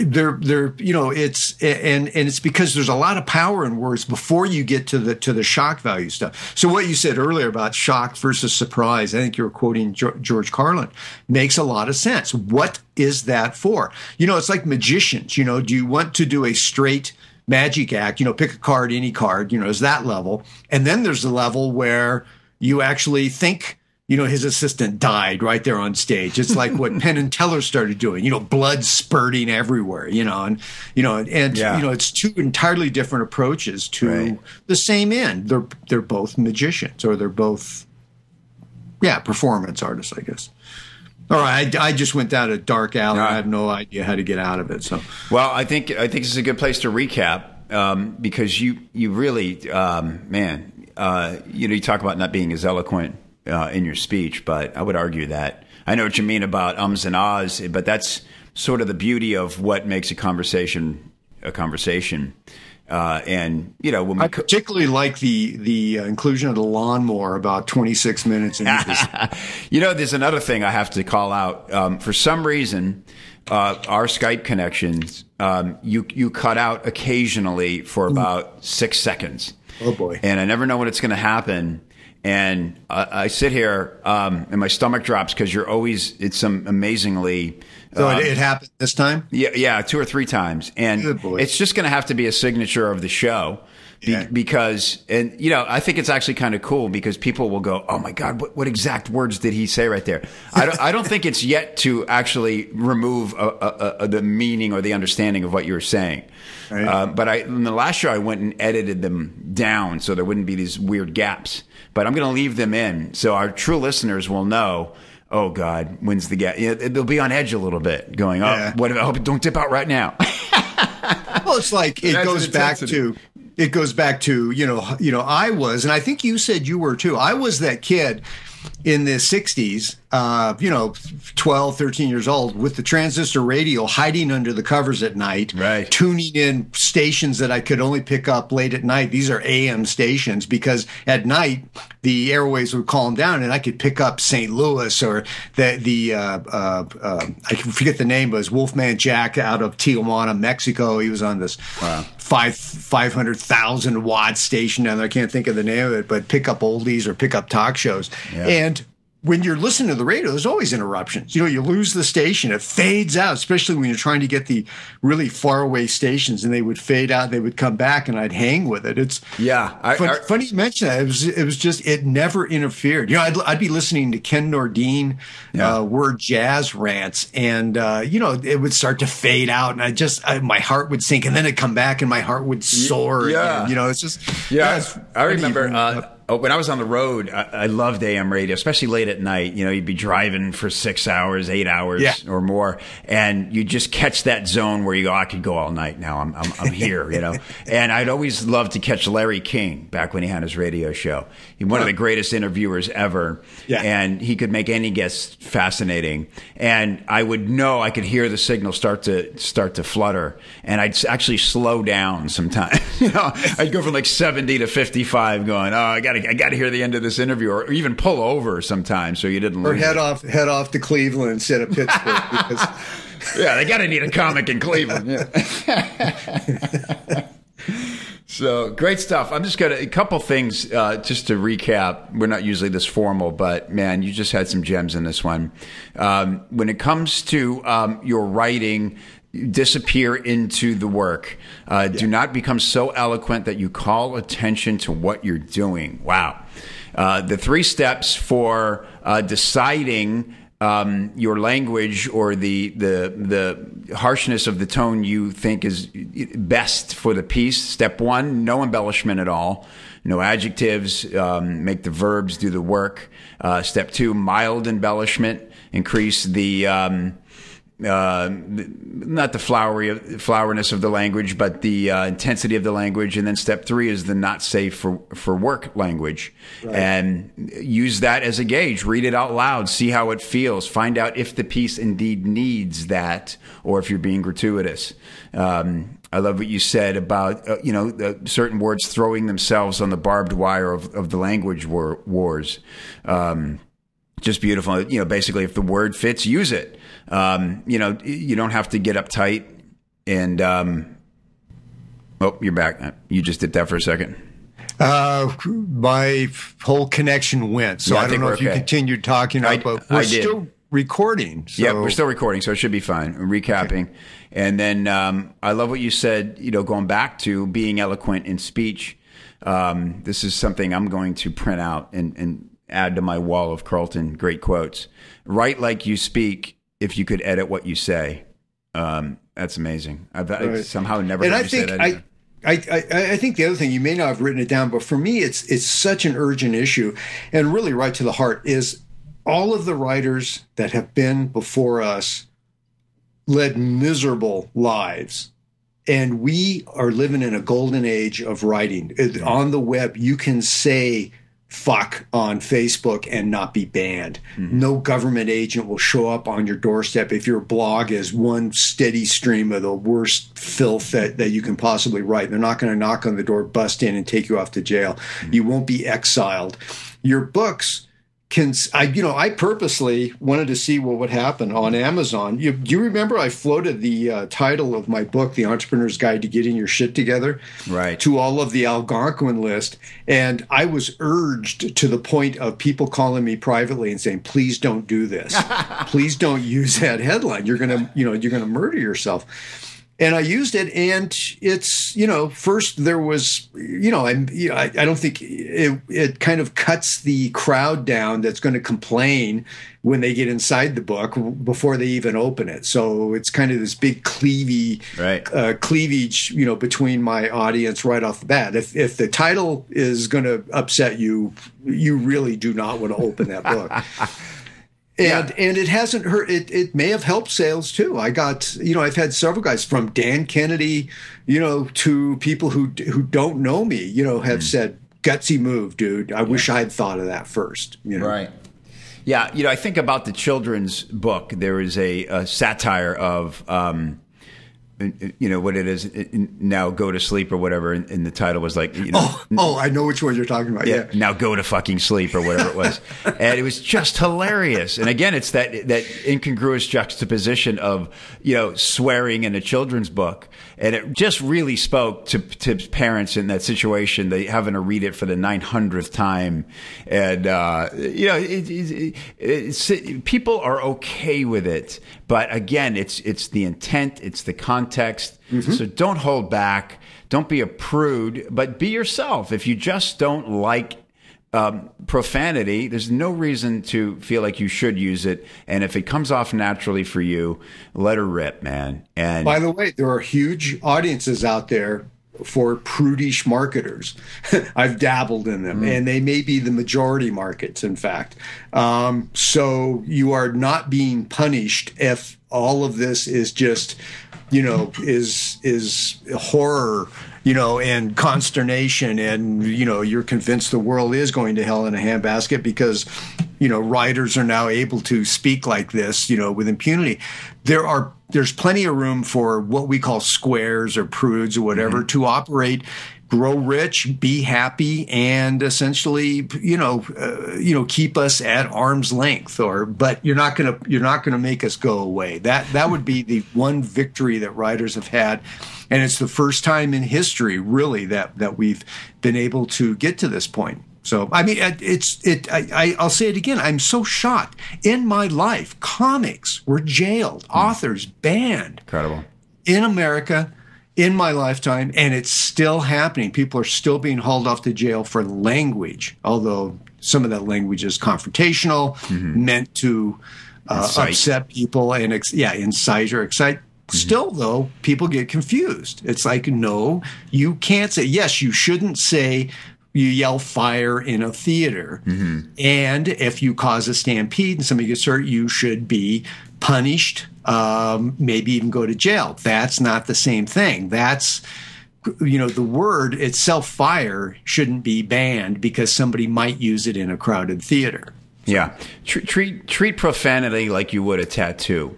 they're they're you know it's and and it's because there's a lot of power in words before you get to the to the shock value stuff. So what you said earlier about shock versus surprise, I think you were quoting George Carlin, makes a lot of sense. What is that for? You know, it's like magicians. You know, do you want to do a straight magic act? You know, pick a card, any card. You know, is that level, and then there's the level where you actually think you know, his assistant died right there on stage. It's like what Penn and Teller started doing, you know, blood spurting everywhere, you know, and, you know, and, yeah. you know, it's two entirely different approaches to right. the same end. They're, they're both magicians or they're both, yeah, performance artists, I guess. All right, I, I just went down a dark alley. All right. I have no idea how to get out of it. So Well, I think I think this is a good place to recap um, because you you really um, man uh, you know you talk about not being as eloquent uh, in your speech, but I would argue that I know what you mean about ums and ahs, but that's sort of the beauty of what makes a conversation a conversation. Uh, and you know when we I particularly like the the uh, inclusion of the lawnmower about 26 minutes into this. you know, there's another thing I have to call out. Um, for some reason, uh, our Skype connections, um, you you cut out occasionally for about six seconds. Oh, boy. And I never know when it's going to happen. And I, I sit here um, and my stomach drops because you're always it's some amazingly. So um, it, it happened this time. yeah, yeah, two or three times, and it's just going to have to be a signature of the show. Be- Yeah. Because, and you know, I think it's actually kind of cool because people will go, "Oh my God, what, what exact words did he say right there?" I don't, I don't think it's yet to actually remove a, a, a, the meaning or the understanding of what you were saying. Right. Uh, but I, in the last show, I went and edited them down so there wouldn't be these weird gaps. But I'm going to leave them in so our true listeners will know. Oh God, when's the gap? You know, they'll be on edge a little bit, going, "Oh, Yeah. what? I hope it don't dip out right now." Well, it's like it That's goes back to it goes back to you know you know I was and I think you said you were too. I was that kid in the 60s uh, you know 12 13 years old with the transistor radio hiding under the covers at night Right. tuning in stations that I could only pick up late at night these are AM stations because at night the airways would calm down and I could pick up St. Louis or the the uh, uh, uh, I can forget the name but it was Wolfman Jack out of Tijuana Mexico he was on this five five hundred thousand watt station down there. I can't think of the name of it, but pick up oldies or pick up talk shows. And when you're listening to the radio, there's always interruptions. You know, you lose the station, it fades out, especially when you're trying to get the really far away stations, and they would fade out, they would come back, and I'd hang with it. It's Yeah, I- fun- I- funny you mention that. It was it was just it never interfered. You know, I'd, I'd be listening to Ken Nordine, Yeah. uh, word jazz rants, and uh, you know it would start to fade out, and I just I, my heart would sink, and then it'd come back, and my heart would soar. yeah. again. you know, it's just Yeah, it's I remember uh, oh, when I was on the road. I, I loved AM radio, especially late at night. You know, you'd be driving for six hours, eight hours, Yeah. or more, and you just catch that zone where you go, "I could go all night now. I'm I'm, I'm here." You know, and I'd always love to catch Larry King back when he had his radio show. He one of the greatest interviewers ever, Yeah. and he could make any guest fascinating. And I would know I could hear the signal start to start to flutter, and I'd actually slow down sometimes. you know, I'd go from like seventy to fifty-five, going, "Oh, I got to, I got to hear the end of this interview," or even pull over sometimes so you didn't or head it. off head off to Cleveland instead of Pittsburgh because Yeah, they got to need a comic in Cleveland. Yeah. so great stuff. I'm just gonna a couple things uh, just to recap. We're not usually this formal, but man, you just had some gems in this one. Um, when it comes to um, your writing. Disappear into the work. Uh, Do not become so eloquent that you call attention to what you're doing. Wow. Uh, the three steps for uh, deciding um, your language or the, the the harshness of the tone you think is best for the piece. Step one: no embellishment at all, no adjectives. Um, make the verbs do the work. Uh, step two: mild embellishment. Increase the um, uh, not the flowery floweriness of the language, but the uh, intensity of the language. And then step three is the not safe for for work language, and use that as a gauge. Read it out loud, see how it feels, find out if the piece indeed needs that, or if you're being gratuitous. Um, I love what you said about uh, you know uh, certain words throwing themselves on the barbed wire of, of the language war, wars. Um, just beautiful. You know, basically, if the word fits, use it. Um, you know, you don't have to get uptight. And um, oh, you're back. You just did that for a second. uh, my whole connection went. So Yeah, I I, don't know if you continued talking, I- but we're did. still recording. So yeah, we're still recording, so it should be fine. Recapping, and then um, I love what you said. You know, going back to being eloquent in speech. Um, this is something I'm going to print out and, and add to my wall of Carlton great quotes. Write like you speak. If you could edit what you say, um, that's amazing. I've, Right. somehow never. and I think I. I, I, I think the other thing you may not have written it down, but for me, it's it's such an urgent issue, and really right to the heart is all of the writers that have been before us led miserable lives. And we are living in a golden age of writing. On the web, you can say fuck on Facebook and not be banned. Hmm. No government agent will show up on your doorstep if your blog is one steady stream of the worst filth that, that you can possibly write. They're not going to knock on the door, bust in, and take you off to jail. Hmm. You won't be exiled. Your books can I you know I purposely wanted to see what would happen on Amazon. You you remember I floated the uh, title of my book, The Entrepreneur's Guide to Getting Your Shit Together, Right. to all of the Algonquin list, and I was urged to the point of people calling me privately and saying, "Please don't do this. Please don't use that headline. You're gonna you know you're gonna murder yourself." And I used it, and it's you know first there was you know I'm I, I don't think it it kind of cuts the crowd down that's going to complain when they get inside the book before they even open it. So it's kind of this big cleavy Right. uh, cleavage you know between my audience right off the bat. If if the title is going to upset you, you really do not want to open that book and and it hasn't hurt it it may have helped sales too. I got you know i've had several guys from dan kennedy you know to people who who don't know me you know have said gutsy move dude. I wish i'd thought of that first you know. Right. Yeah, you know, I think about the children's book. There is a, a satire of, um, you know, what it is now. Go to sleep or whatever. And, the title was like, you know, oh oh i know which one you're talking about yeah, now go to fucking sleep or whatever it was. And it was just hilarious. And again it's that that incongruous juxtaposition of you know swearing in a children's book. And it just really spoke to to parents in that situation. They having to read it for the 900th time. And uh you know it, it, it's, people are okay with it but again it's it's the intent it's the context so don't hold back don't be a prude, but be yourself. If you just don't like um, profanity, there's no reason to feel like you should use it. And if it comes off naturally for you, let her rip, man. And by the way there are huge audiences out there for prudish marketers. I've dabbled in them and they may be the majority markets in fact. Um, so you are not being punished if all of this is just you know is is horror you know and consternation and you know you're convinced the world is going to hell in a handbasket because you know writers are now able to speak like this you know with impunity. There are there's plenty of room for what we call squares or prudes or whatever to operate grow rich be happy and essentially you know uh, you know keep us at arm's length or but you're not going to you're not going to make us go away. That that would be the one victory that writers have had. And it's the first time in history really that that we've been able to get to this point so I mean, it's it. I, I I'll say it again. I'm so shocked. In my life, comics were jailed, hmm. authors banned incredible. in America in my lifetime, and it's still happening. People are still being hauled off to jail for language, although some of that language is confrontational, mm-hmm. meant to uh, upset people and ex- yeah, incite or excite. Mm-hmm. Still, though, people get confused. It's like, no, you can't say, yes, you shouldn't say you yell fire in a theater. And if you cause a stampede and somebody gets hurt, you should be punished, um, maybe even go to jail. That's not the same thing. That's, you know, the word itself, fire, shouldn't be banned because somebody might use it in a crowded theater. Yeah, treat treat treat profanity like you would a tattoo.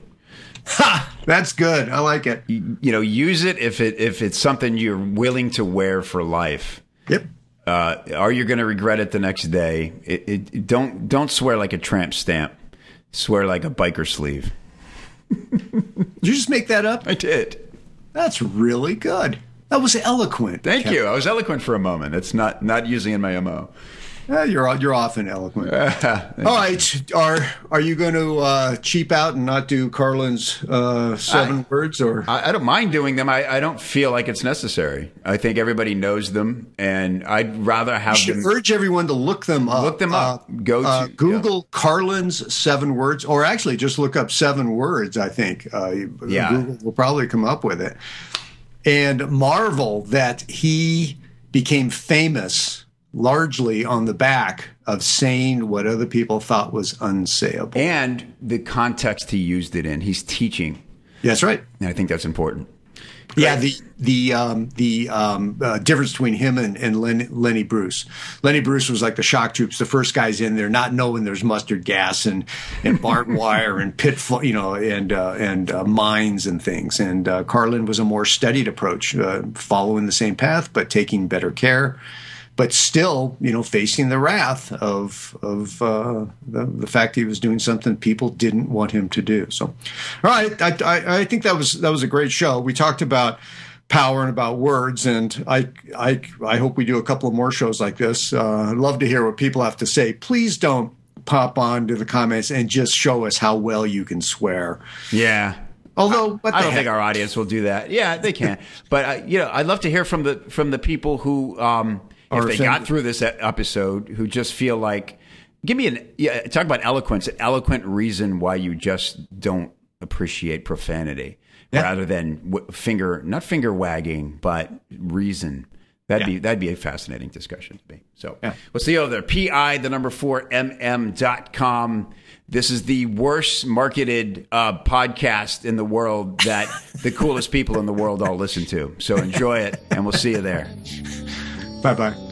Ha! That's good. I like it. You, you know, use it if it if it's something you're willing to wear for life. Yep. Uh, or you're going to regret it the next day. It, it, don't don't swear like a tramp stamp. Swear like a biker sleeve. Did you just make that up? I did. That's really good. That was eloquent. Thank you. I was eloquent for a moment. It's not not using in my mo. Yeah, you're you're often eloquent. All right, are are you going to uh, cheap out and not do Carlin's uh, seven words or? I, I don't mind doing them. I, I don't feel like it's necessary. I think everybody knows them, and I'd rather have should them. urge everyone to look them up. Look them up. Uh, Go to- uh, Google Carlin's seven words, or actually just look up seven words. I think uh, Yeah. Google will probably come up with it, and marvel that he became famous largely on the back of saying what other people thought was unsayable. And the context he used it in. He's teaching. That's right. And I think that's important. Yeah, the the um, the um, uh, difference between him and, and Len, Lenny Bruce. Lenny Bruce was like the shock troops, the first guys in there, not knowing there's mustard gas and and barbed wire and pit, you know, and uh, and uh, mines and things. And uh, Carlin was a more studied approach, uh, following the same path but taking better care but still, you know, facing the wrath of of uh, the, the fact he was doing something people didn't want him to do. So, all right, I, I, I think that was that was a great show. We talked about power and about words, and I I I hope we do a couple of more shows like this. Uh, I'd love to hear what people have to say. Please don't pop on to the comments and just show us how well you can swear. Yeah. Although I, I don't heck? think our audience will do that. Yeah, they can. but uh, you know, I'd love to hear from the from the people who. Um, if they got through this episode who just feel like give me an yeah talk about eloquence an eloquent reason why you just don't appreciate profanity yeah. rather than w- finger not finger wagging but reason. That'd yeah. be that'd be a fascinating discussion to me. So yeah. we'll see you over there. Pi the number four mm dot com. This is the worst marketed uh, podcast in the world that the coolest people in the world all listen to. So enjoy it and we'll see you there 拜拜。